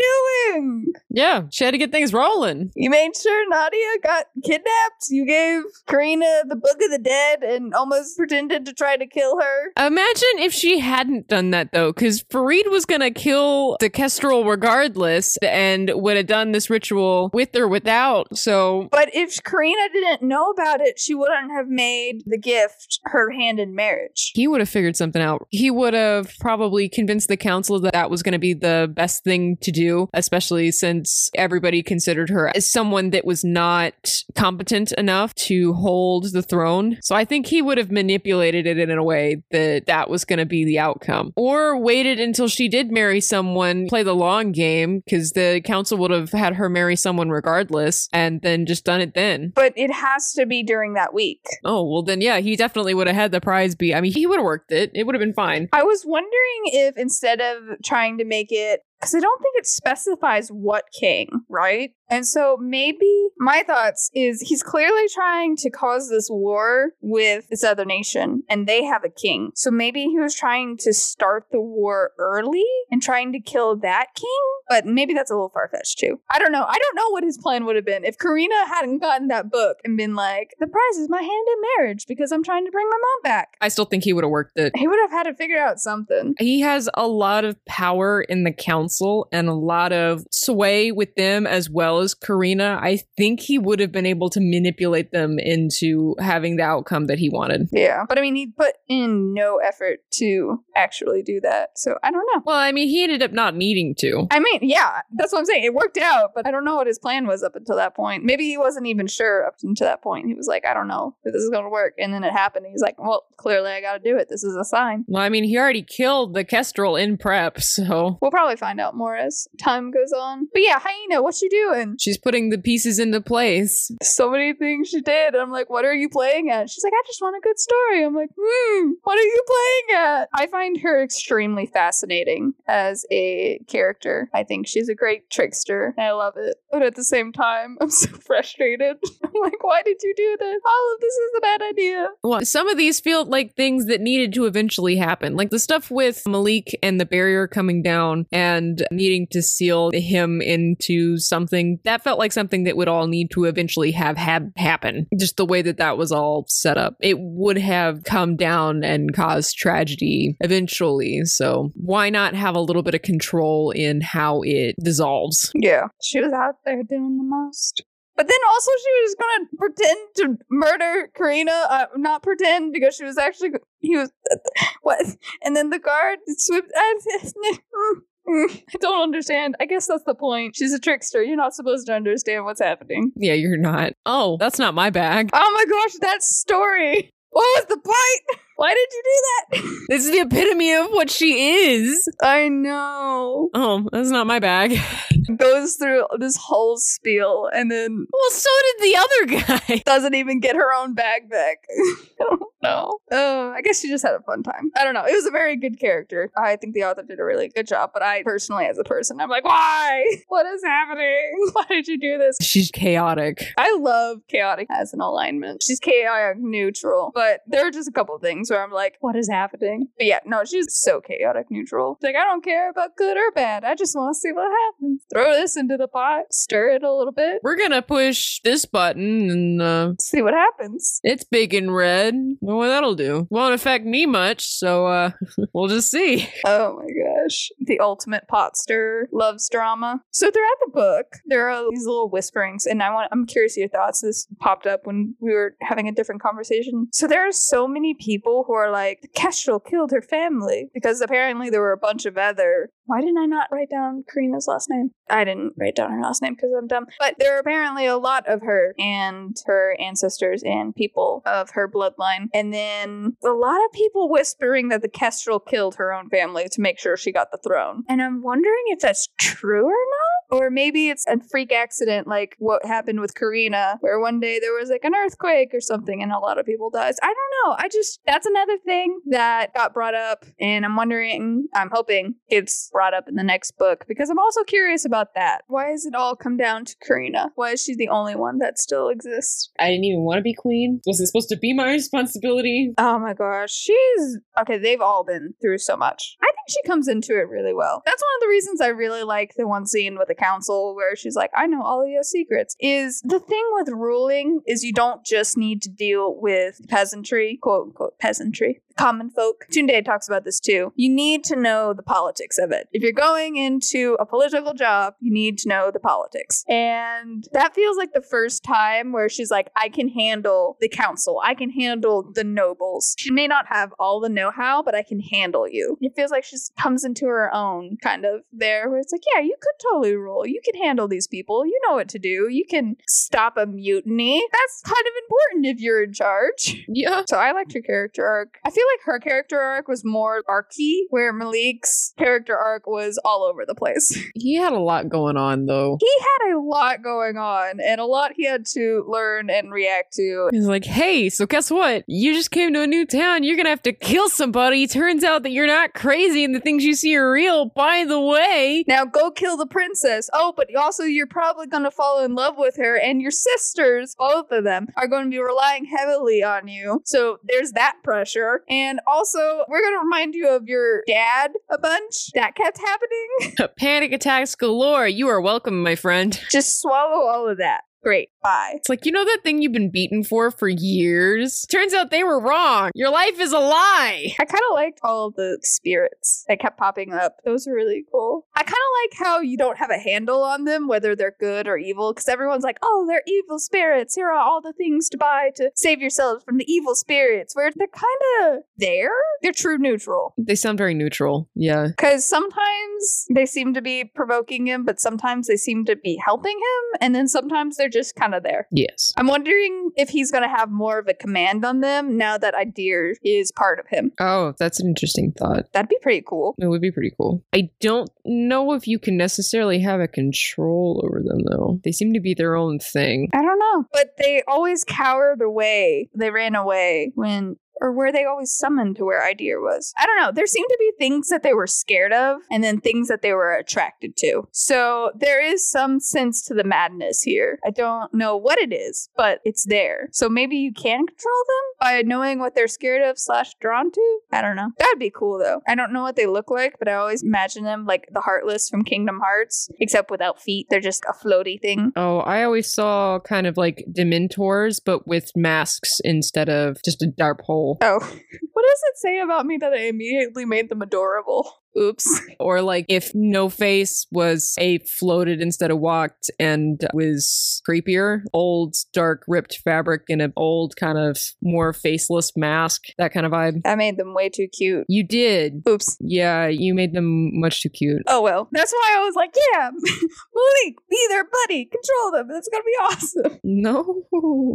doing? yeah, she had to get things rolling. You made sure Nadia got kidnapped. You gave Karina the book of the dead and almost pretended to try to kill her. Imagine if she hadn't done that though, because Farid was gonna kill the Kestrel regardless and would have done this ritual with or without. So But if Karina didn't know about it, she wouldn't have made the gift her hand in marriage. he would have figured something out. He would have probably convinced the council that that was going to be the best thing to do, especially since everybody considered her as someone that was not competent enough to hold the throne. So I think he would have manipulated it in a way that that was going to be the outcome. Or waited until she did marry someone, play the long game, because the council would have had her marry someone regardless, and then just done it then. But it has to be during that week. Oh, well, then, yeah, he definitely would have had the prize be. I mean, he would have worked it. It would have been fine. I was wondering if instead of trying to make it because I don't think it specifies what king, right? And so maybe my thoughts is he's clearly trying to cause this war with this other nation and they have a king. So maybe he was trying to start the war early and trying to kill that king, but maybe that's a little far fetched too. I don't know. I don't know what his plan would have been if Karina hadn't gotten that book and been like, the prize is my hand in marriage because I'm trying to bring my mom back. I still think he would have worked it. He would have had to figure out something. He has a lot of power in the council and a lot of sway with them as well as Karina. I think he would have been able to manipulate them into having the outcome that he wanted. Yeah. But I mean, he put in no effort to actually do that. So I don't know. Well, I mean, he ended up not needing to. I mean, yeah, that's what I'm saying. It worked out, but I don't know what his plan was up until that point. Maybe he wasn't even sure up until that point. He was like, I don't know if this is going to work. And then it happened. He's like, well, clearly I got to do it. This is a sign. Well, I mean, he already killed the Kestrel in prep, so We'll probably find out more as time goes on. But yeah, Hyena, what you doing? She's putting the pieces into place. So many things she did. I'm like, what are you playing at? She's like, I just want a good story. I'm like, hmm, what are you playing at? I find her extremely fascinating as a character. I think she's a great trickster. I love it. But at the same time, I'm so frustrated. I'm like, why did you do this? All of this is a bad idea. Well, some of these feel like things that needed to eventually happen. Like the stuff with Malik and the barrier coming down and needing to seal him into something that felt like something that would all need to eventually have had happen. Just the way that that was all set up. It would have come down and caused tragedy eventually. So why not have a little bit of control in how it dissolves? Yeah. She was out there doing the most. But then also she was gonna pretend to murder Karina. Uh, not pretend because she was actually he was what? And then the guard swooped. I don't understand. I guess that's the point. She's a trickster. You're not supposed to understand what's happening. Yeah, you're not. Oh, that's not my bag. Oh my gosh, that story. What was the point? Why did you do that? This is the epitome of what she is. I know. Oh, that's not my bag. Goes through this whole spiel and then Well, so did the other guy. doesn't even get her own bag back. I don't know. Oh, I guess she just had a fun time. I don't know. It was a very good character. I think the author did a really good job, but I personally, as a person, I'm like, why? What is happening? Why did you do this? She's chaotic. I love chaotic as an alignment. She's chaotic neutral, but there are just a couple things where I'm like, what is happening? But yeah, no, she's so chaotic neutral. Like, I don't care about good or bad. I just want to see what happens. Throw this into the pot, stir it a little bit, We're gonna push this button and uh see what happens. it's big and red. Well, what that'll do. Won't affect me much, so uh we'll just see. Oh my gosh. The ultimate pot stir loves drama. So throughout the book, there are these little whisperings, and I want I'm curious your thoughts. This popped up when we were having a different conversation. So there are so many people who are like, Kestrel killed her family because apparently there were a bunch of other why didn't I not write down Karina's last name? I didn't write down her last name because I'm dumb. But there are apparently a lot of her and her ancestors and people of her bloodline. And then a lot of people whispering that the Kestrel killed her own family to make sure she got the throne. And I'm wondering if that's true or not. Or maybe it's a freak accident like what happened with Karina, where one day there was like an earthquake or something and a lot of people died. I don't know. I just, that's another thing that got brought up. And I'm wondering, I'm hoping it's brought up in the next book because I'm also curious about that. Why has it all come down to Karina? Why is she the only one that still exists? I didn't even want to be queen. Was it supposed to be my responsibility? Oh my gosh, she's okay. They've all been through so much. I think she comes into it really well. That's one of the reasons I really like the one scene with the council where she's like, "I know all of your secrets." Is the thing with ruling is you don't just need to deal with peasantry, quote unquote peasantry, common folk. Tunde talks about this too. You need to know the politics of it. If you're going into a political job, you need to know the politics. And that feels like the first time where she's like, I can handle the council, I can handle the nobles. She may not have all the know how, but I can handle you. It feels like she comes into her own kind of there, where it's like, yeah, you could totally rule. You can handle these people. You know what to do. You can stop a mutiny. That's kind of important if you're in charge. Yeah. So I liked her character arc. I feel like her character arc was more arcy, where Malik's character arc was all over the place. He had a lot going on though. He had a lot going on and a lot he had to learn and react to. He's like, hey, so guess what? You just came to a new town. You're gonna have to kill somebody. Turns out that you're not crazy and the things you see are real. By the way, Now go kill the princess. Oh, but also you're probably going to fall in love with her, and your sisters, both of them, are going to be relying heavily on you. So there's that pressure. And also, we're going to remind you of your dad a bunch. That kept happening. panic attacks galore. You are welcome, my friend. Just swallow all of that. Great. Bye. It's like, you know that thing you've been beaten for for years? Turns out they were wrong. Your life is a lie. I kind of liked all of the spirits that kept popping up. Those were really cool. I kind of like how you don't have a handle on them, whether they're good or evil, because everyone's like, oh, they're evil spirits. Here are all the things to buy to save yourselves from the evil spirits, where they're kind of there. They're true neutral. They sound very neutral. Yeah. Because sometimes they seem to be provoking him, but sometimes they seem to be helping him, and then sometimes they're just kind of there. Yes. I'm wondering if he's going to have more of a command on them now that Idir is part of him. Oh, that's an interesting thought. That'd be pretty cool. It would be pretty cool. I don't know if you can necessarily have a control over them, though. They seem to be their own thing. I don't know. But they always cowered away. They ran away when. Or were they always summoned to where Idir was? I don't know. There seemed to be things that they were scared of and then things that they were attracted to. So there is some sense to the madness here. I don't know what it is, but it's there. So maybe you can control them by knowing what they're scared of slash drawn to? I don't know. That'd be cool though. I don't know what they look like, but I always imagine them like the Heartless from Kingdom Hearts, except without feet. They're just a floaty thing. Oh, I always saw kind of like Dementors, but with masks instead of just a dark hole. Oh, what does it say about me that I immediately made them adorable? Oops. Or like if No Face was a floated instead of walked and was creepier, old, dark, ripped fabric in an old kind of more faceless mask, that kind of vibe. I made them way too cute. You did. Oops. Yeah, you made them much too cute. Oh well. That's why I was like, yeah, Malik, be their buddy, control them. That's gonna be awesome. No.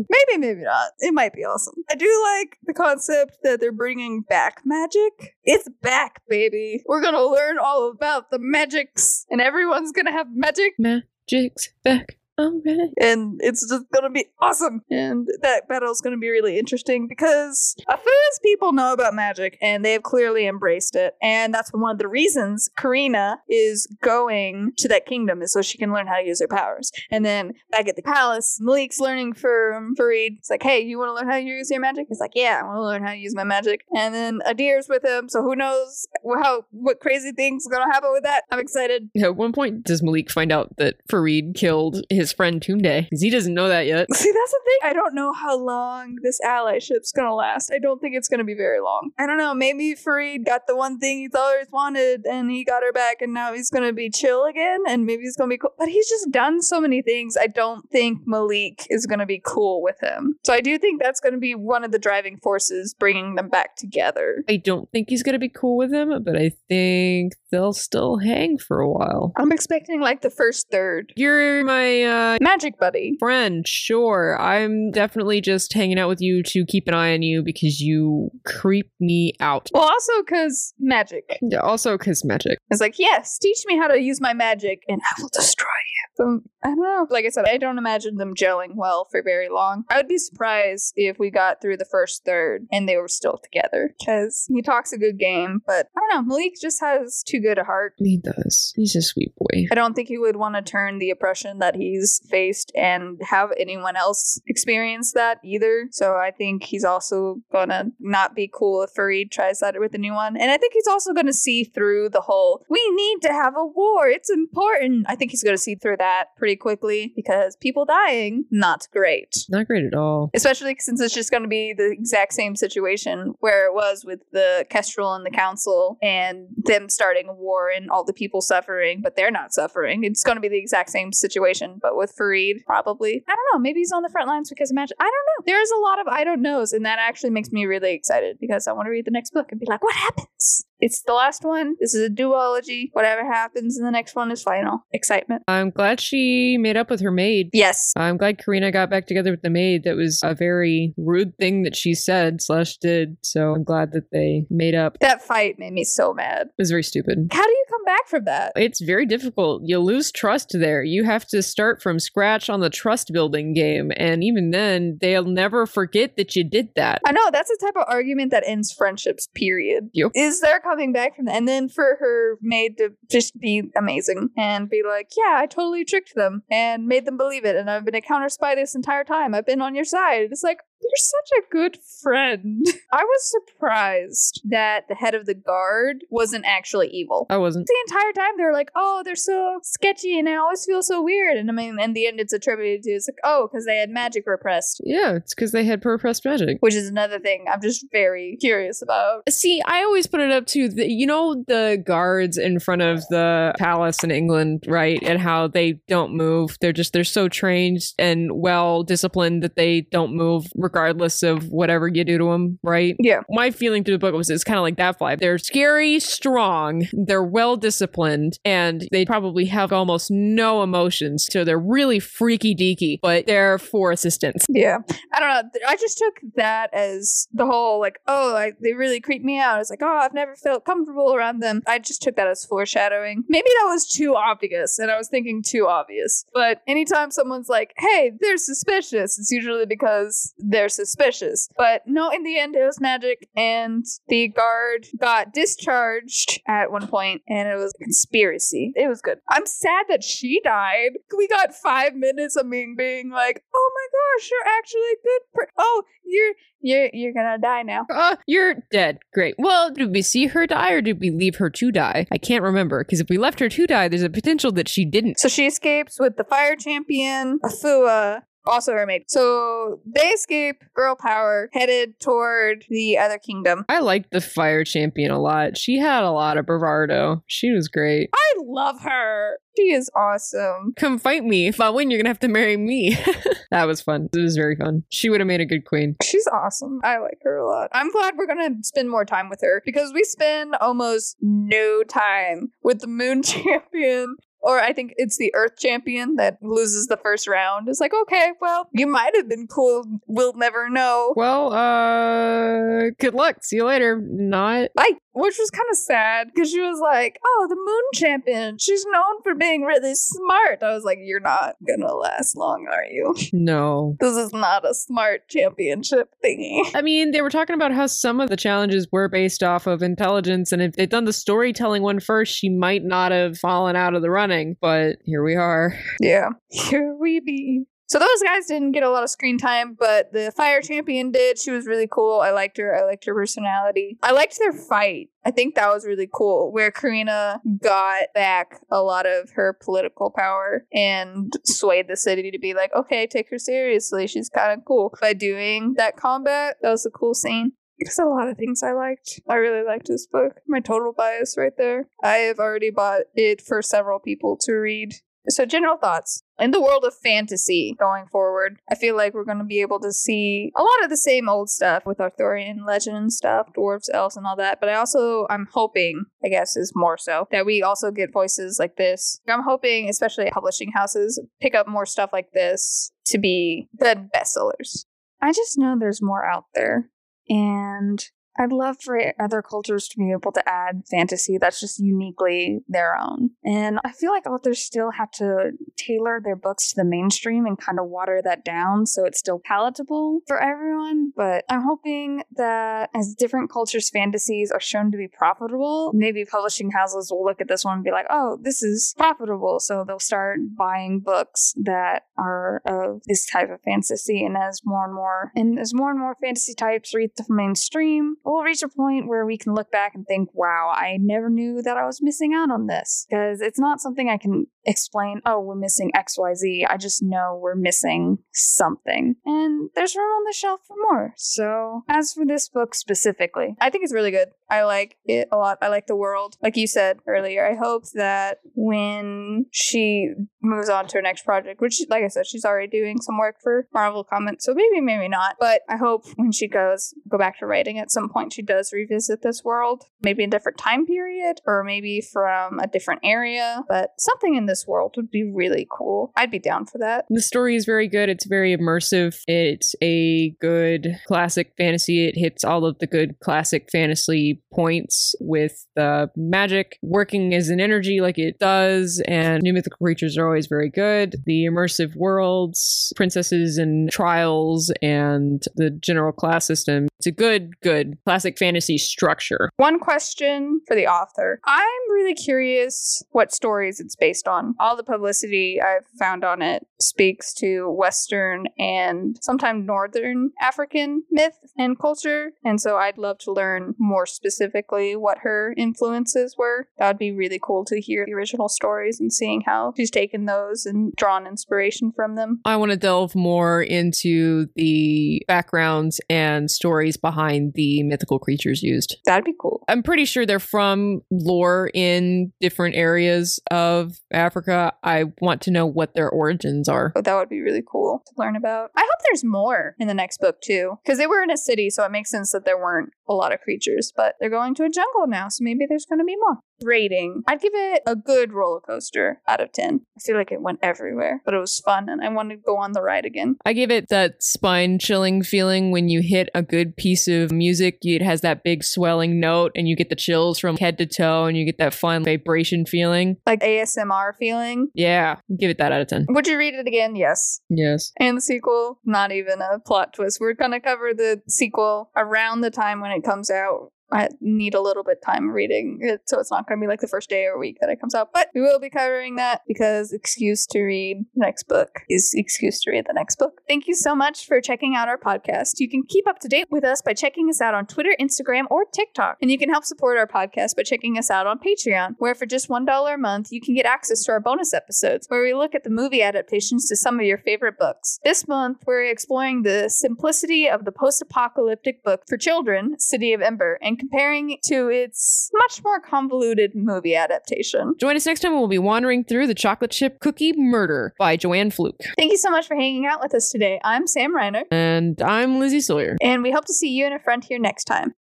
Maybe, maybe not. It might be awesome. I do like the concept that they're bringing back magic. It's back, baby. We're gonna learn all about the magics, and everyone's gonna have magic, Magic's back. Alright. and it's just gonna be awesome. And that battle's gonna be really interesting because Afua's people know about magic, and they have clearly embraced it. And that's one of the reasons Karina is going to that kingdom is so she can learn how to use her powers. And then back at the palace, Malik's learning from Farid. It's like, hey, you want to learn how to use your magic? He's like, yeah, I want to learn how to use my magic. And then Idir's with him, so who knows how what crazy things are gonna happen with that? I'm excited. At one point, does Malik find out that Farid killed his friend Tunde? Because he doesn't know that yet. See, that's the thing. I don't know how long this allyship's gonna last. I don't think it's gonna be very long. I don't know. Maybe Farid got the one thing he's always wanted, and he got her back, and now he's gonna be chill again, and maybe he's gonna be cool. But he's just done so many things. I don't think Malik is gonna be cool with him. So I do think that's gonna be one of the driving forces bringing them back together. I don't think he's gonna be cool with him, but I think they'll still hang for a while. I'm expecting like the first third. You're my uh, Magic buddy. friend, sure. I'm definitely just hanging out with you to keep an eye on you because you creep me out. Well, also because magic. Yeah, also because magic. It's like, yes, teach me how to use my magic and I will destroy you. So, I don't know. Like I said, I don't imagine them gelling well for very long. I would be surprised if we got through the first third and they were still together because he talks a good game, but I don't know. Malik just has too good a heart. He does. He's a sweet boy. I don't think he would want to turn the oppression that he's faced and have anyone else experience that either. So I think he's also gonna not be cool if Farid tries that with a new one. And I think he's also gonna see through the whole we need to have a war, it's important. I think he's gonna see through that pretty quickly because people dying, not great. Not great at all. Especially since it's just to be the exact same situation where it was with the Kestrel and the Council and them starting a war and all the people suffering, but they're not suffering. It's to be the exact same situation, but with Farid, probably. I don't know. Maybe he's on the front lines because magic. I don't know. There's a lot of I don't knows, and that actually makes me really excited because I want to read the next book and be like, what happens? It's the last one. This is a duology. Whatever happens in the next one is final. Excitement. I'm glad she made up with her maid. Yes. I'm glad Karina got back together with the maid. That was a very rude thing that she said slash did. So I'm glad that they made up. That fight made me so mad. It was very stupid. How do you come back from that? It's very difficult. You lose trust there. You have to start from scratch on the trust building game. And even then, they'll never forget that you did that. I know that's the type of argument that ends friendships. Period. Yep. Is there coming back from that, and then for her maid to just be amazing and be like, "Yeah, I totally tricked them and made them believe it, and I've been a counter spy this entire time. I've been on your side." It's like you're such a good friend. I was surprised that the head of the guard wasn't actually evil. I wasn't. The entire time they were like, "Oh, they're so sketchy, and I always feel so weird." And I mean, in the end, it's attributed to it's like, "Oh, because they had magic repressed." Yeah, it's because they had repressed magic. which is another thing I'm just very curious about. See, I always put it up to the, you know, the guards in front of the palace in England, right? And how they don't move. They're just, they're so trained and well disciplined that they don't move regardless of whatever you do to them, right? Yeah. My feeling through the book was it's kind of like that vibe. They're scary, strong, they're well disciplined, and they probably have almost no emotions. So they're really freaky deaky, but they're for assistance. Yeah. I don't know. I just took that as the whole like, oh, like they really creep me out. It's like, oh, I've never felt comfortable around them. I just took that as foreshadowing. Maybe that was too obvious and I was thinking too obvious. But anytime someone's like, hey, they're suspicious, it's usually because they're suspicious. But no, in the end, it was magic and the guard got discharged at one point and it was a conspiracy. It was good. I'm sad that she died. We got five minutes of me being like, oh my gosh, you're actually good per- Oh, you're you're you're gonna die now. Uh, you're dead. Great. Well, did we see her die or did we leave her to die? I can't remember because if we left her to die, there's a potential that she didn't. So she escapes with the fire champion, Afua, Also her maid. So they escape girl power, headed toward the other kingdom. I liked the fire champion a lot. She had a lot of bravado. She was great. I love her. She is awesome. Come fight me. If I win, you're gonna have to marry me. that was fun. It was very fun. She would have made a good queen. She's awesome. I like her a lot. I'm glad we're gonna spend more time with her because we spend almost no time with the moon champion or I think it's the Earth champion that loses the first round. It's like, okay, well, you might have been cool. We'll never know. Well, uh, good luck. See you later. Not. Bye which was kind of sad because she was like, "Oh, the moon champion. She's known for being really smart." I was like, "You're not gonna last long, are you? No, this is not a smart championship thingy." I mean, they were talking about how some of the challenges were based off of intelligence, and if they'd done the storytelling one first, she might not have fallen out of the running. But here we are. Yeah, here we be. So those guys didn't get a lot of screen time, but the fire champion did. She was really cool. I liked her. I liked her personality. I liked their fight. I think that was really cool, where Karina got back a lot of her political power and swayed the city to be like, okay, take her seriously. She's kind of cool. By doing that combat, that was a cool scene. There's a lot of things I liked. I really liked this book. My total bias right there. I have already bought it for several people to read. So, general thoughts in the world of fantasy going forward, I feel like we're going to be able to see a lot of the same old stuff with Arthurian legend stuff, dwarves, elves, and all that. But I also, I'm hoping, I guess, is more so that we also get voices like this. I'm hoping, especially publishing houses, pick up more stuff like this to be the bestsellers. I just know there's more out there. And I'd love for other cultures to be able to add fantasy that's just uniquely their own. And I feel like authors still have to tailor their books to the mainstream and kind of water that down so it's still palatable for everyone. But I'm hoping that as different cultures' fantasies are shown to be profitable, maybe publishing houses will look at this one and be like, oh, this is profitable. So they'll start buying books that are of this type of fantasy. And as more and more, and as more and more fantasy types reach the mainstream, we'll reach a point where we can look back and think, wow, I never knew that I was missing out on this. Because it's not something I can explain, oh, we're missing XYZ. I just know we're missing something. And there's room on the shelf for more. So, as for this book specifically, I think it's really good. I like it a lot. I like the world. Like you said earlier, I hope that when she moves on to her next project, which, like I said, she's already doing some work for Marvel Comics, so maybe, maybe not. But I hope when she goes, go back to writing at some point, she does revisit this world, maybe a different time period, or maybe from a different area, but something in this world would be really cool. I'd be down for that. The story is very good. It's very immersive. It's a good classic fantasy. It hits all of the good classic fantasy points with the magic working as an energy like it does, and new mythical creatures are always very good. The immersive worlds, princesses and trials, and the general class system. It's a good, good classic fantasy structure. One question for the author. I'm really curious what stories it's based on. All the publicity I've found on it speaks to Western and sometimes Northern African myth and culture. And so I'd love to learn more specifically what her influences were. That'd be really cool to hear the original stories and seeing how she's taken those and drawn inspiration from them. I want to delve more into the backgrounds and stories behind the mythical creatures used. That'd be cool. I'm pretty sure they're from lore in different areas of Africa. I want to know what their origins are. Oh, that would be really cool to learn about. I hope there's more in the next book too, because they were in a city, so it makes sense that there weren't a lot of creatures, but they're going to a jungle now, so maybe there's going to be more. Rating I'd give it a good roller coaster out of 10. I feel like it went everywhere, but it was fun and I wanted to go on the ride again. I give it that spine chilling feeling when you hit a good piece of music. It has that big swelling note and you get the chills from head to toe and you get that fun vibration feeling. Like ASMR feeling. Yeah, give it that out of 10. Would you read it again? Yes. Yes. And the sequel, not even a plot twist. We're going to cover the sequel around the time when it comes out I need a little bit time reading it, so it's not going to be like the first day or week that it comes out. But we will be covering that because excuse to read next book is excuse to read the next book. Thank you so much for checking out our podcast. You can keep up to date with us by checking us out on Twitter, Instagram, or TikTok. And you can help support our podcast by checking us out on Patreon, where for just $1 a month, you can get access to our bonus episodes where we look at the movie adaptations to some of your favorite books. This month, we're exploring the simplicity of the post apocalyptic book for children, City of Ember, and comparing it to its much more convoluted movie adaptation. Join us next time when we'll be wandering through the chocolate chip cookie murder by Joanne Fluke. Thank you so much for hanging out with us today. I'm Sam Reiner, And I'm Lizzie Sawyer. and we hope to see you and a friend here next time.